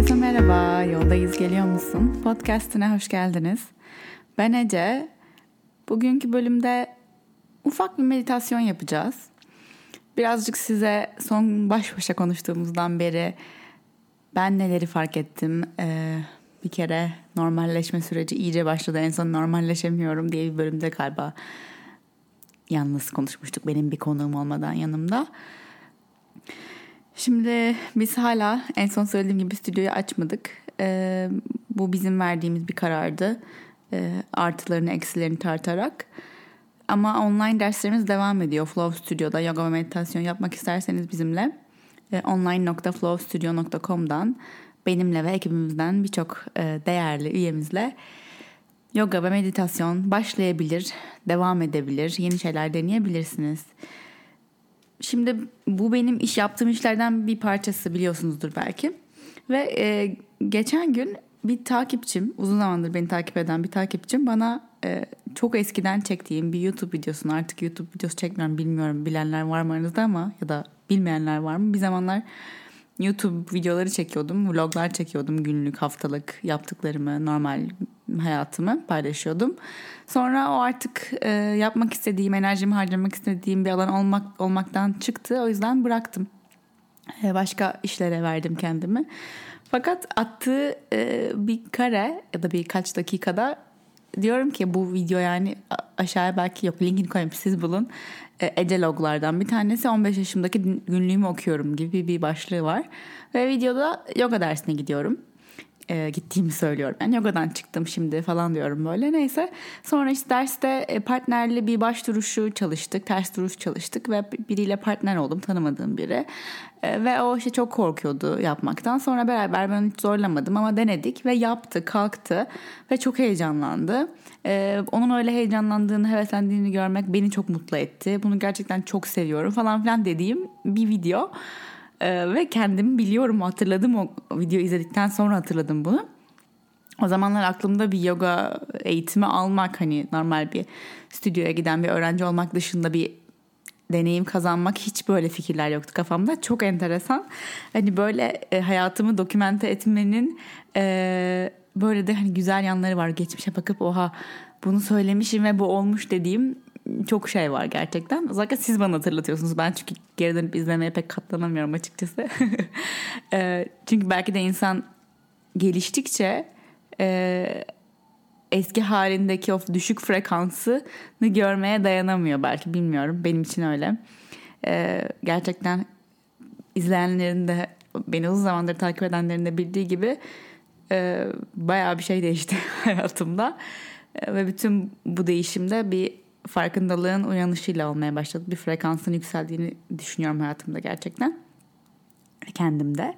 Herkese merhaba, yoldayız geliyor musun? Podcast'ine hoş geldiniz. Ben Ece. Bugünkü bölümde ufak bir meditasyon yapacağız. Birazcık size son baş başa konuştuğumuzdan beri ben neleri fark ettim. Ee, bir kere normalleşme süreci iyice başladı. En son normalleşemiyorum diye bir bölümde galiba yalnız konuşmuştuk benim bir konuğum olmadan yanımda. Şimdi biz hala en son söylediğim gibi stüdyoyu açmadık. Ee, bu bizim verdiğimiz bir karardı. Ee, artılarını eksilerini tartarak. Ama online derslerimiz devam ediyor. Flow Studio'da yoga ve meditasyon yapmak isterseniz bizimle e, online.flowstudio.com'dan benimle ve ekibimizden birçok e, değerli üyemizle yoga ve meditasyon başlayabilir, devam edebilir, yeni şeyler deneyebilirsiniz. Şimdi bu benim iş yaptığım işlerden bir parçası biliyorsunuzdur belki. Ve e, geçen gün bir takipçim, uzun zamandır beni takip eden bir takipçim bana e, çok eskiden çektiğim bir YouTube videosunu artık YouTube videosu çekmiyorum bilmiyorum bilenler var mı aranızda ama ya da bilmeyenler var mı? Bir zamanlar YouTube videoları çekiyordum, vloglar çekiyordum günlük, haftalık yaptıklarımı, normal hayatımı paylaşıyordum. Sonra o artık e, yapmak istediğim, enerjimi harcamak istediğim bir alan olmak olmaktan çıktı. O yüzden bıraktım. E, başka işlere verdim kendimi. Fakat attığı e, bir kare ya da birkaç dakikada diyorum ki bu video yani aşağıya belki yok linkini koyayım siz bulun. E, Ece bir tanesi 15 yaşımdaki günlüğümü okuyorum gibi bir başlığı var. Ve videoda yoga dersine gidiyorum e, gittiğimi söylüyorum. Ben yogadan çıktım şimdi falan diyorum böyle. Neyse sonra işte derste e, partnerli bir baş duruşu çalıştık. Ters duruş çalıştık ve biriyle partner oldum tanımadığım biri. E, ve o işte çok korkuyordu yapmaktan. Sonra beraber ben hiç zorlamadım ama denedik ve yaptı, kalktı ve çok heyecanlandı. E, onun öyle heyecanlandığını, heveslendiğini görmek beni çok mutlu etti. Bunu gerçekten çok seviyorum falan filan dediğim bir video. Ee, ve kendimi biliyorum hatırladım o video izledikten sonra hatırladım bunu. O zamanlar aklımda bir yoga eğitimi almak hani normal bir stüdyoya giden bir öğrenci olmak dışında bir deneyim kazanmak hiç böyle fikirler yoktu kafamda. Çok enteresan. Hani böyle e, hayatımı dokümente etmenin e, böyle de hani güzel yanları var. Geçmişe bakıp oha bunu söylemişim ve bu olmuş dediğim çok şey var gerçekten. Özellikle siz bana hatırlatıyorsunuz. Ben çünkü geri dönüp izlemeye pek katlanamıyorum açıkçası. e, çünkü belki de insan geliştikçe e, eski halindeki o düşük frekansını görmeye dayanamıyor belki bilmiyorum. Benim için öyle. E, gerçekten izleyenlerin de beni uzun zamandır takip edenlerin de bildiği gibi e, bayağı bir şey değişti hayatımda. E, ve bütün bu değişimde bir farkındalığın uyanışıyla olmaya başladı. Bir frekansın yükseldiğini düşünüyorum hayatımda gerçekten. Kendimde.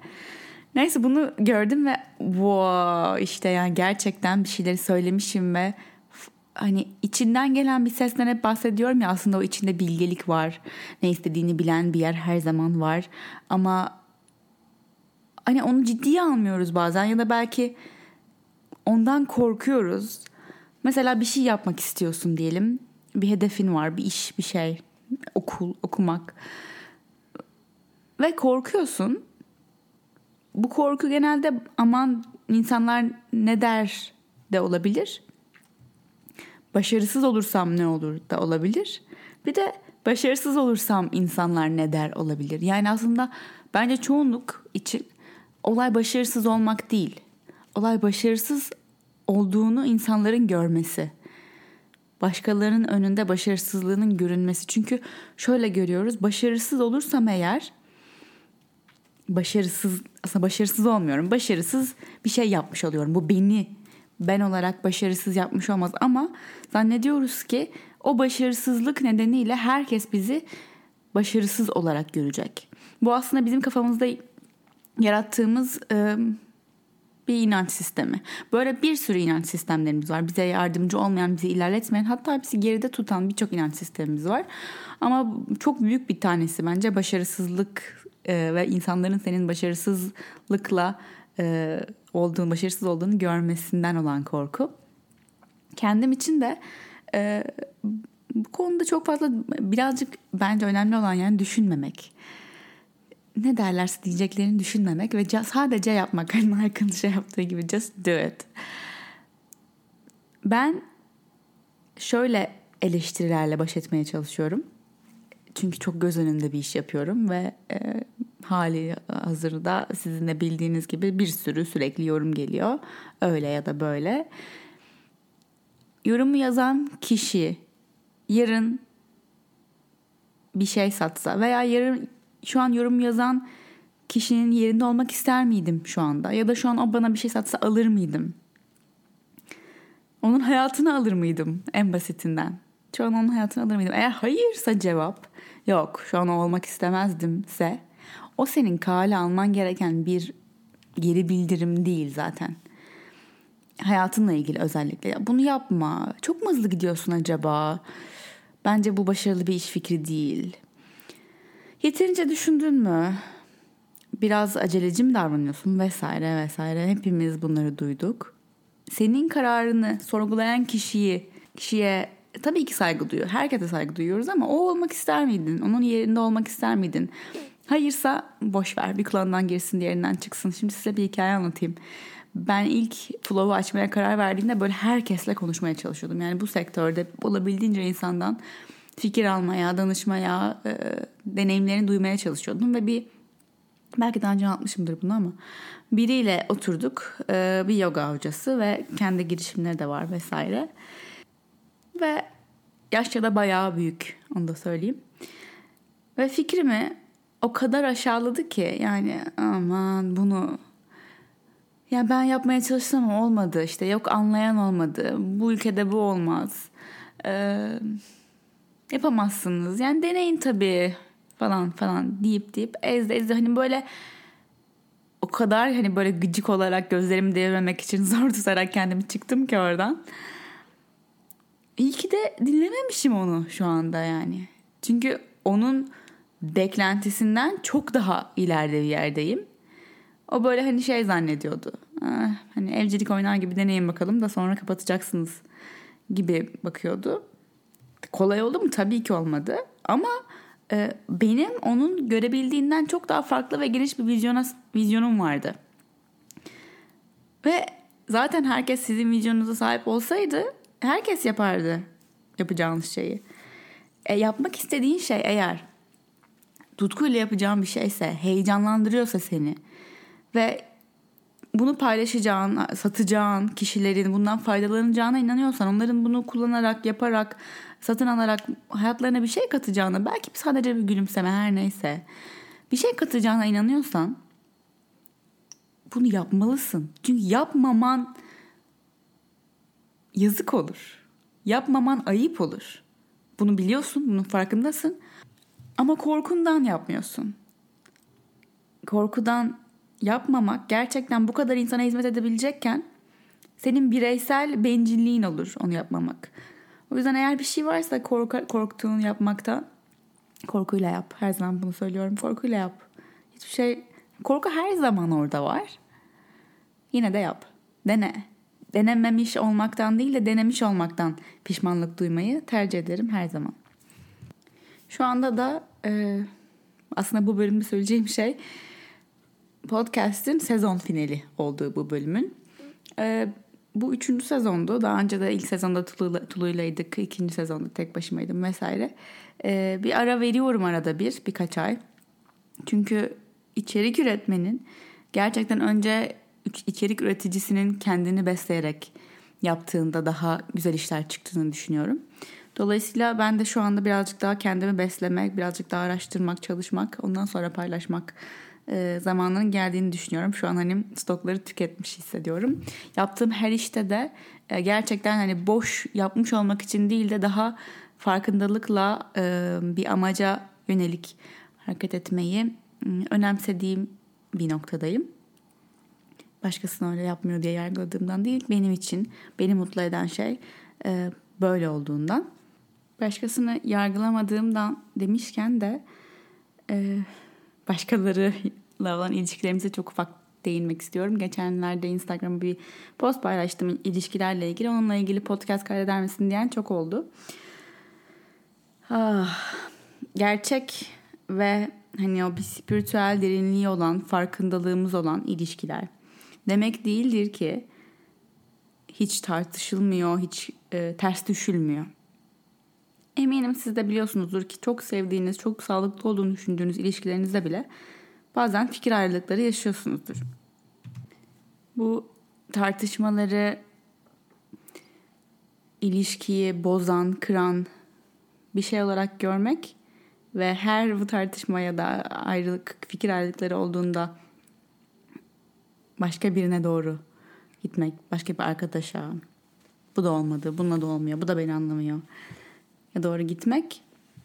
Neyse bunu gördüm ve wow işte yani gerçekten bir şeyleri söylemişim ve hani içinden gelen bir sesten hep bahsediyorum ya aslında o içinde bilgelik var. Ne istediğini bilen bir yer her zaman var. Ama hani onu ciddiye almıyoruz bazen ya da belki ondan korkuyoruz. Mesela bir şey yapmak istiyorsun diyelim bir hedefin var, bir iş, bir şey, okul, okumak ve korkuyorsun. Bu korku genelde aman insanlar ne der de olabilir. Başarısız olursam ne olur da olabilir. Bir de başarısız olursam insanlar ne der olabilir. Yani aslında bence çoğunluk için olay başarısız olmak değil. Olay başarısız olduğunu insanların görmesi başkalarının önünde başarısızlığının görünmesi. Çünkü şöyle görüyoruz. Başarısız olursam eğer başarısız aslında başarısız olmuyorum. Başarısız bir şey yapmış oluyorum. Bu beni ben olarak başarısız yapmış olmaz ama zannediyoruz ki o başarısızlık nedeniyle herkes bizi başarısız olarak görecek. Bu aslında bizim kafamızda yarattığımız bir inanç sistemi. Böyle bir sürü inanç sistemlerimiz var. Bize yardımcı olmayan, bizi ilerletmeyen hatta bizi geride tutan birçok inanç sistemimiz var. Ama çok büyük bir tanesi bence başarısızlık e, ve insanların senin başarısızlıkla e, olduğun, başarısız olduğunu görmesinden olan korku. Kendim için de e, bu konuda çok fazla birazcık bence önemli olan yani düşünmemek. Ne derlerse diyeceklerini düşünmemek ve sadece yapmak. Hani Mark'ın şey yaptığı gibi just do it. Ben şöyle eleştirilerle baş etmeye çalışıyorum. Çünkü çok göz önünde bir iş yapıyorum ve e, hali hazırda sizin de bildiğiniz gibi bir sürü sürekli yorum geliyor. Öyle ya da böyle. Yorumu yazan kişi yarın bir şey satsa veya yarın şu an yorum yazan kişinin yerinde olmak ister miydim şu anda? Ya da şu an o bana bir şey satsa alır mıydım? Onun hayatını alır mıydım en basitinden? Şu an onun hayatını alır mıydım? Eğer hayırsa cevap yok şu an o olmak istemezdim,se o senin kale alman gereken bir geri bildirim değil zaten. Hayatınla ilgili özellikle. Bunu yapma. Çok mu hızlı gidiyorsun acaba? Bence bu başarılı bir iş fikri değil. Yeterince düşündün mü? Biraz aceleci mi davranıyorsun vesaire vesaire. Hepimiz bunları duyduk. Senin kararını sorgulayan kişiyi, kişiye tabii ki saygı duyuyor. Herkese saygı duyuyoruz ama o olmak ister miydin? Onun yerinde olmak ister miydin? Hayırsa boş ver bir kulağından girsin diğerinden çıksın. Şimdi size bir hikaye anlatayım. Ben ilk flow'u açmaya karar verdiğimde böyle herkesle konuşmaya çalışıyordum. Yani bu sektörde olabildiğince insandan fikir almaya, danışmaya, e, deneyimlerini duymaya çalışıyordum. Ve bir belki daha önce anlatmışımdır bunu ama biriyle oturduk. E, bir yoga hocası ve kendi girişimleri de var vesaire. Ve yaşça da bayağı büyük onu da söyleyeyim. Ve fikrimi o kadar aşağıladı ki yani aman bunu ya ben yapmaya çalıştım ama olmadı işte yok anlayan olmadı bu ülkede bu olmaz ee, yapamazsınız yani deneyin tabii falan falan deyip deyip ezdi ezdi hani böyle o kadar hani böyle gıcık olarak gözlerimi devirmemek için zor tutarak kendimi çıktım ki oradan. İyi ki de dinlememişim onu şu anda yani. Çünkü onun beklentisinden çok daha ileride bir yerdeyim. O böyle hani şey zannediyordu. Ah, hani evcilik oynar gibi deneyin bakalım da sonra kapatacaksınız gibi bakıyordu. Kolay oldu mu? Tabii ki olmadı. Ama e, benim onun görebildiğinden çok daha farklı ve geniş bir vizyona, vizyonum vardı. Ve zaten herkes sizin vizyonunuza sahip olsaydı herkes yapardı yapacağınız şeyi. E, yapmak istediğin şey eğer tutkuyla yapacağın bir şeyse, heyecanlandırıyorsa seni ve bunu paylaşacağın, satacağın kişilerin bundan faydalanacağına inanıyorsan, onların bunu kullanarak, yaparak, satın alarak hayatlarına bir şey katacağına, belki sadece bir gülümseme her neyse, bir şey katacağına inanıyorsan bunu yapmalısın. Çünkü yapmaman yazık olur. Yapmaman ayıp olur. Bunu biliyorsun, bunun farkındasın. Ama korkundan yapmıyorsun. Korkudan yapmamak gerçekten bu kadar insana hizmet edebilecekken senin bireysel bencilliğin olur onu yapmamak. O yüzden eğer bir şey varsa korku, korktuğun yapmaktan korkuyla yap. Her zaman bunu söylüyorum. Korkuyla yap. Hiçbir şey korku her zaman orada var. Yine de yap. Dene. Denememiş olmaktan değil de denemiş olmaktan pişmanlık duymayı tercih ederim her zaman. Şu anda da e, aslında bu bölümde söyleyeceğim şey podcast'in sezon finali olduğu bu bölümün. E, bu üçüncü sezondu. Daha önce de ilk sezonda Tulu, Tulu'ylaydık. ikinci sezonda tek başımaydım vesaire. E, bir ara veriyorum arada bir birkaç ay. Çünkü içerik üretmenin gerçekten önce içerik üreticisinin kendini besleyerek yaptığında daha güzel işler çıktığını düşünüyorum. Dolayısıyla ben de şu anda birazcık daha kendimi beslemek, birazcık daha araştırmak, çalışmak, ondan sonra paylaşmak e, zamanının geldiğini düşünüyorum. Şu an hani stokları tüketmiş hissediyorum. Yaptığım her işte de e, gerçekten hani boş yapmış olmak için değil de daha farkındalıkla e, bir amaca yönelik hareket etmeyi önemsediğim bir noktadayım. Başkasına öyle yapmıyor diye yargıladığımdan değil, benim için beni mutlu eden şey böyle olduğundan başkasını yargılamadığımdan demişken de e, başkalarıyla olan ilişkilerimize çok ufak değinmek istiyorum. Geçenlerde Instagram'a bir post paylaştım ilişkilerle ilgili. Onunla ilgili podcast kaydeder misin diyen çok oldu. Ah, gerçek ve hani o bir spiritüel derinliği olan, farkındalığımız olan ilişkiler demek değildir ki hiç tartışılmıyor, hiç e, ters düşülmüyor. Eminim siz de biliyorsunuzdur ki çok sevdiğiniz, çok sağlıklı olduğunu düşündüğünüz ilişkilerinizde bile bazen fikir ayrılıkları yaşıyorsunuzdur. Bu tartışmaları ilişkiyi bozan, kıran bir şey olarak görmek ve her bu tartışmaya da ayrılık, fikir ayrılıkları olduğunda başka birine doğru gitmek, başka bir arkadaşa bu da olmadı, bununla da olmuyor, bu da beni anlamıyor doğru gitmek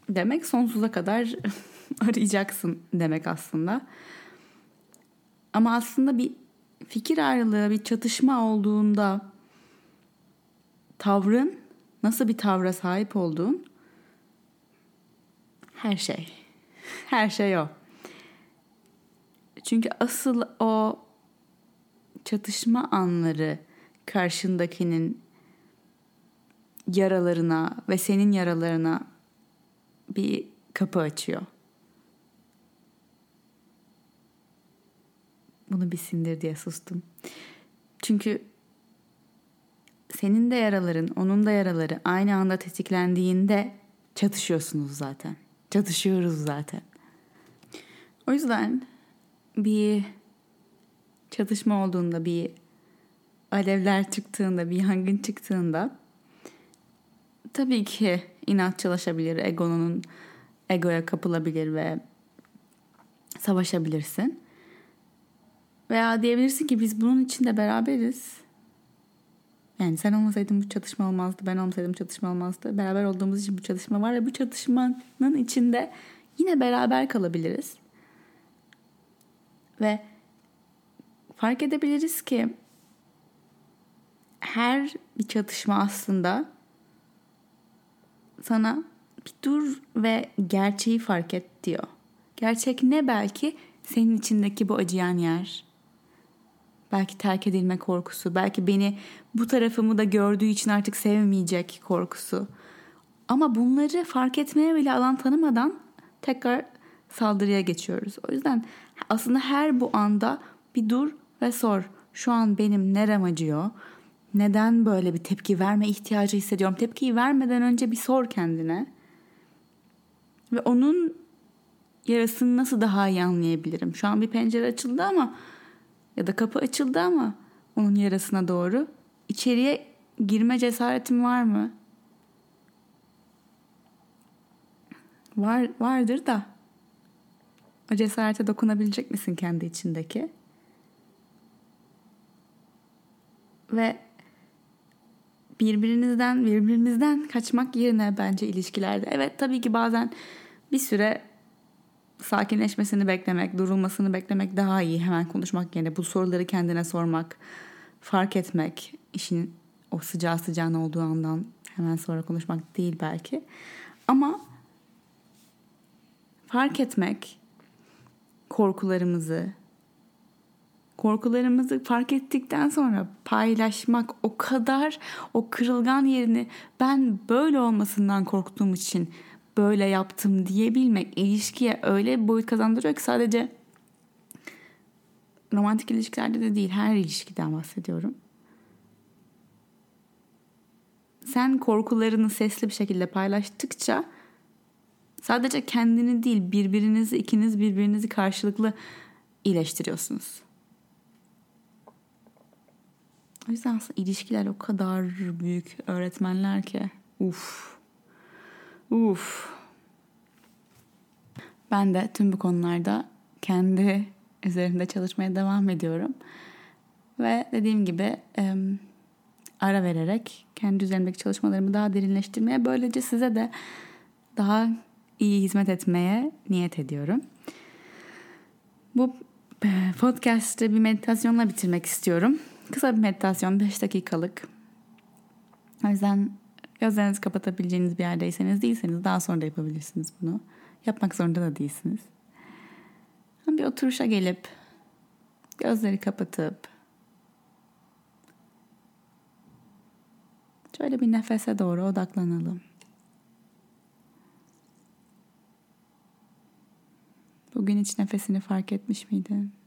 demek sonsuza kadar arayacaksın demek aslında. Ama aslında bir fikir ayrılığı, bir çatışma olduğunda tavrın nasıl bir tavra sahip olduğun her şey. Her şey o. Çünkü asıl o çatışma anları karşındakinin yaralarına ve senin yaralarına bir kapı açıyor. Bunu bir sindir diye sustum. Çünkü senin de yaraların, onun da yaraları aynı anda tetiklendiğinde çatışıyorsunuz zaten. Çatışıyoruz zaten. O yüzden bir çatışma olduğunda, bir alevler çıktığında, bir yangın çıktığında tabii ki inatçılaşabilir, egonun egoya kapılabilir ve savaşabilirsin. Veya diyebilirsin ki biz bunun içinde beraberiz. Yani sen olmasaydın bu çatışma olmazdı, ben olmasaydım çatışma olmazdı. Beraber olduğumuz için bu çatışma var ve bu çatışmanın içinde yine beraber kalabiliriz. Ve fark edebiliriz ki her bir çatışma aslında sana bir dur ve gerçeği fark et diyor. Gerçek ne belki? Senin içindeki bu acıyan yer. Belki terk edilme korkusu, belki beni bu tarafımı da gördüğü için artık sevmeyecek korkusu. Ama bunları fark etmeye bile alan tanımadan tekrar saldırıya geçiyoruz. O yüzden aslında her bu anda bir dur ve sor. Şu an benim nerem acıyor? Neden böyle bir tepki verme ihtiyacı hissediyorum? Tepkiyi vermeden önce bir sor kendine. Ve onun yarasını nasıl daha iyi anlayabilirim? Şu an bir pencere açıldı ama ya da kapı açıldı ama onun yarasına doğru içeriye girme cesaretim var mı? Var vardır da o cesarete dokunabilecek misin kendi içindeki? Ve birbirinizden birbirimizden kaçmak yerine bence ilişkilerde evet tabii ki bazen bir süre sakinleşmesini beklemek, durulmasını beklemek daha iyi. Hemen konuşmak yerine bu soruları kendine sormak, fark etmek, işin o sıcağı sıcağın olduğu andan hemen sonra konuşmak değil belki. Ama fark etmek korkularımızı, korkularımızı fark ettikten sonra paylaşmak o kadar o kırılgan yerini ben böyle olmasından korktuğum için böyle yaptım diyebilmek ilişkiye öyle boyut kazandırıyor ki sadece romantik ilişkilerde de değil her ilişkiden bahsediyorum. Sen korkularını sesli bir şekilde paylaştıkça sadece kendini değil birbirinizi ikiniz birbirinizi karşılıklı iyileştiriyorsunuz. O yüzden aslında ilişkiler o kadar büyük öğretmenler ki. Uf. Uf. Ben de tüm bu konularda kendi üzerinde çalışmaya devam ediyorum. Ve dediğim gibi ara vererek kendi üzerimdeki çalışmalarımı daha derinleştirmeye böylece size de daha iyi hizmet etmeye niyet ediyorum. Bu podcast'ı bir meditasyonla bitirmek istiyorum. Kısa bir meditasyon 5 dakikalık. O yüzden gözlerinizi kapatabileceğiniz bir yerdeyseniz değilseniz daha sonra da yapabilirsiniz bunu. Yapmak zorunda da değilsiniz. Bir oturuşa gelip gözleri kapatıp şöyle bir nefese doğru odaklanalım. Bugün hiç nefesini fark etmiş miydin?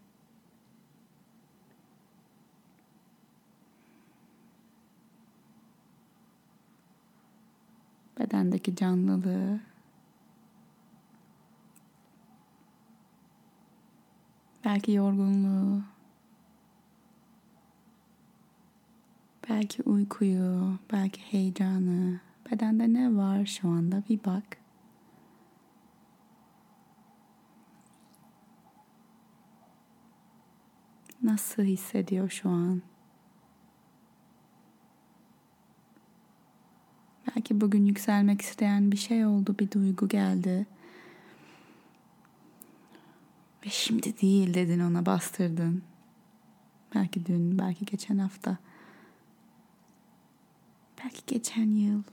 Bedendeki canlılığı, belki yorgunluğu, belki uykuyu, belki heyecanı, bedende ne var şu anda bir bak. Nasıl hissediyor şu an? Belki bugün yükselmek isteyen bir şey oldu, bir duygu geldi. Ve şimdi değil dedin ona bastırdın. Belki dün, belki geçen hafta. Belki geçen yıl.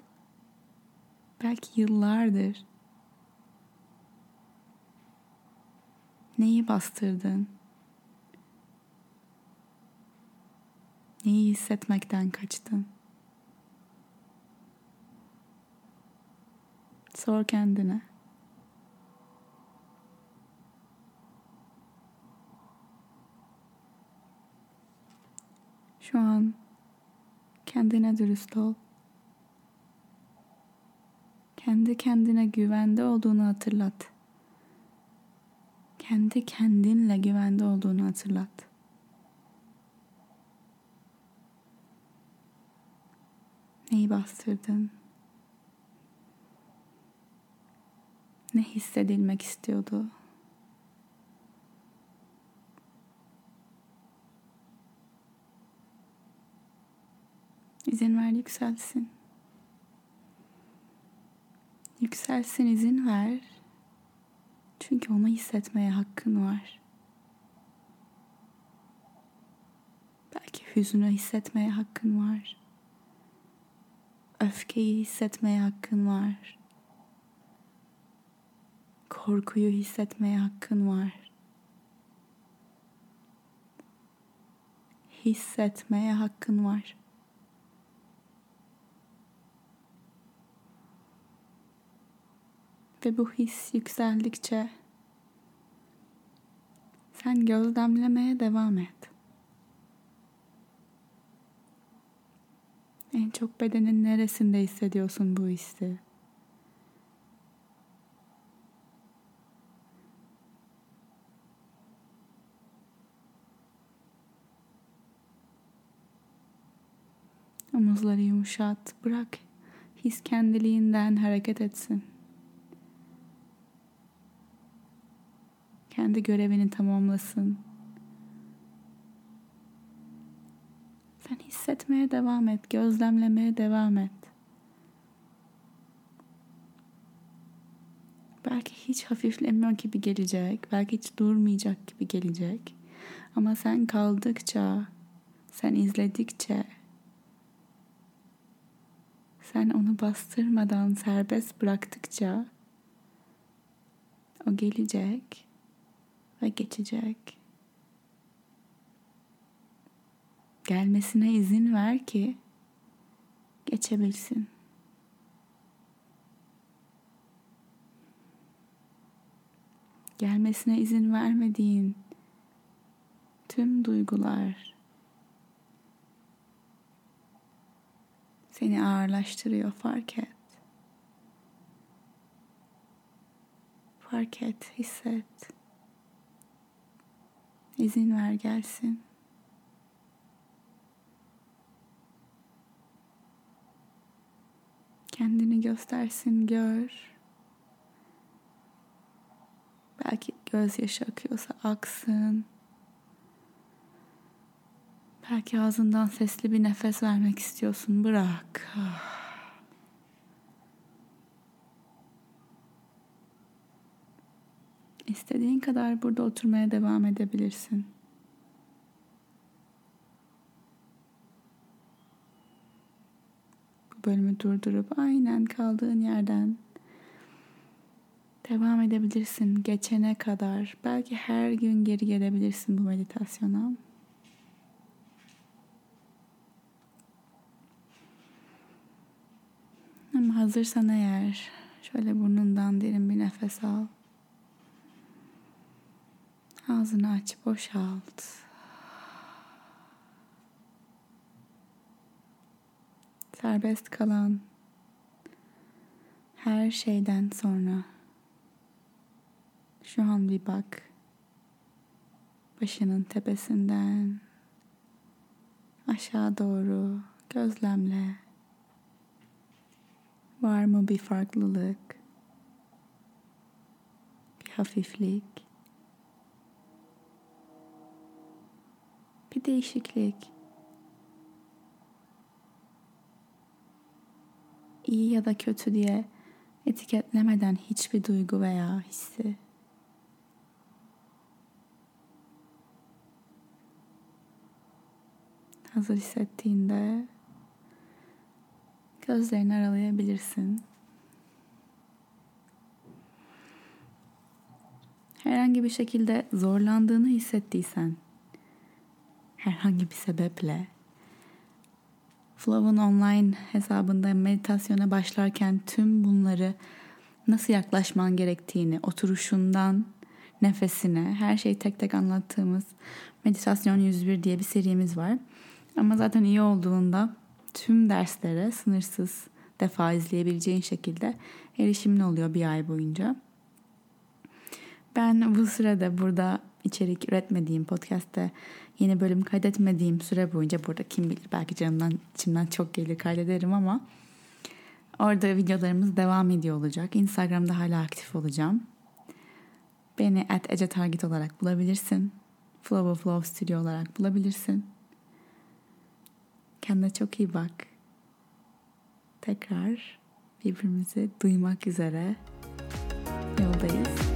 Belki yıllardır. Neyi bastırdın? Neyi hissetmekten kaçtın? Sor kendine. Şu an kendine dürüst ol. Kendi kendine güvende olduğunu hatırlat. Kendi kendinle güvende olduğunu hatırlat. Neyi bastırdın? Ne hissedilmek istiyordu? İzin ver yükselsin. Yükselsin izin ver. Çünkü onu hissetmeye hakkın var. Belki hüznü hissetmeye hakkın var. Öfkeyi hissetmeye hakkın var. Korkuyu hissetmeye hakkın var. Hissetmeye hakkın var. Ve bu his yükseldikçe sen gözlemlemeye devam et. En çok bedenin neresinde hissediyorsun bu hissi? Omuzları yumuşat, bırak his kendiliğinden hareket etsin. Kendi görevini tamamlasın. Sen hissetmeye devam et, gözlemlemeye devam et. Belki hiç hafiflemiyor gibi gelecek, belki hiç durmayacak gibi gelecek. Ama sen kaldıkça, sen izledikçe, sen onu bastırmadan serbest bıraktıkça o gelecek ve geçecek. Gelmesine izin ver ki geçebilsin. Gelmesine izin vermediğin tüm duygular seni ağırlaştırıyor fark et. Fark et, hisset. İzin ver gelsin. Kendini göstersin, gör. Belki gözyaşı akıyorsa aksın. Belki ağzından sesli bir nefes vermek istiyorsun. Bırak. İstediğin kadar burada oturmaya devam edebilirsin. Bu bölümü durdurup aynen kaldığın yerden devam edebilirsin geçene kadar. Belki her gün geri gelebilirsin bu meditasyona. Ama hazırsan eğer şöyle burnundan derin bir nefes al. Ağzını aç, boşalt. Serbest kalan her şeyden sonra şu an bir bak. Başının tepesinden aşağı doğru gözlemle. Var mı bir farklılık? Bir hafiflik? Bir değişiklik? İyi ya da kötü diye etiketlemeden hiçbir duygu veya hissi. Hazır hissettiğinde gözlerini aralayabilirsin. Herhangi bir şekilde zorlandığını hissettiysen, herhangi bir sebeple Flow'un online hesabında meditasyona başlarken tüm bunları nasıl yaklaşman gerektiğini, oturuşundan nefesine, her şeyi tek tek anlattığımız Meditasyon 101 diye bir serimiz var. Ama zaten iyi olduğunda tüm derslere sınırsız defa izleyebileceğin şekilde erişimli oluyor bir ay boyunca. Ben bu sırada burada içerik üretmediğim podcast'te yeni bölüm kaydetmediğim süre boyunca burada kim bilir belki canımdan içimden çok gelir kaydederim ama orada videolarımız devam ediyor olacak. Instagram'da hala aktif olacağım. Beni at Ece Target olarak bulabilirsin. Flow of Flow Studio olarak bulabilirsin. Kendine çok iyi bak. Tekrar birbirimizi duymak üzere yoldayız.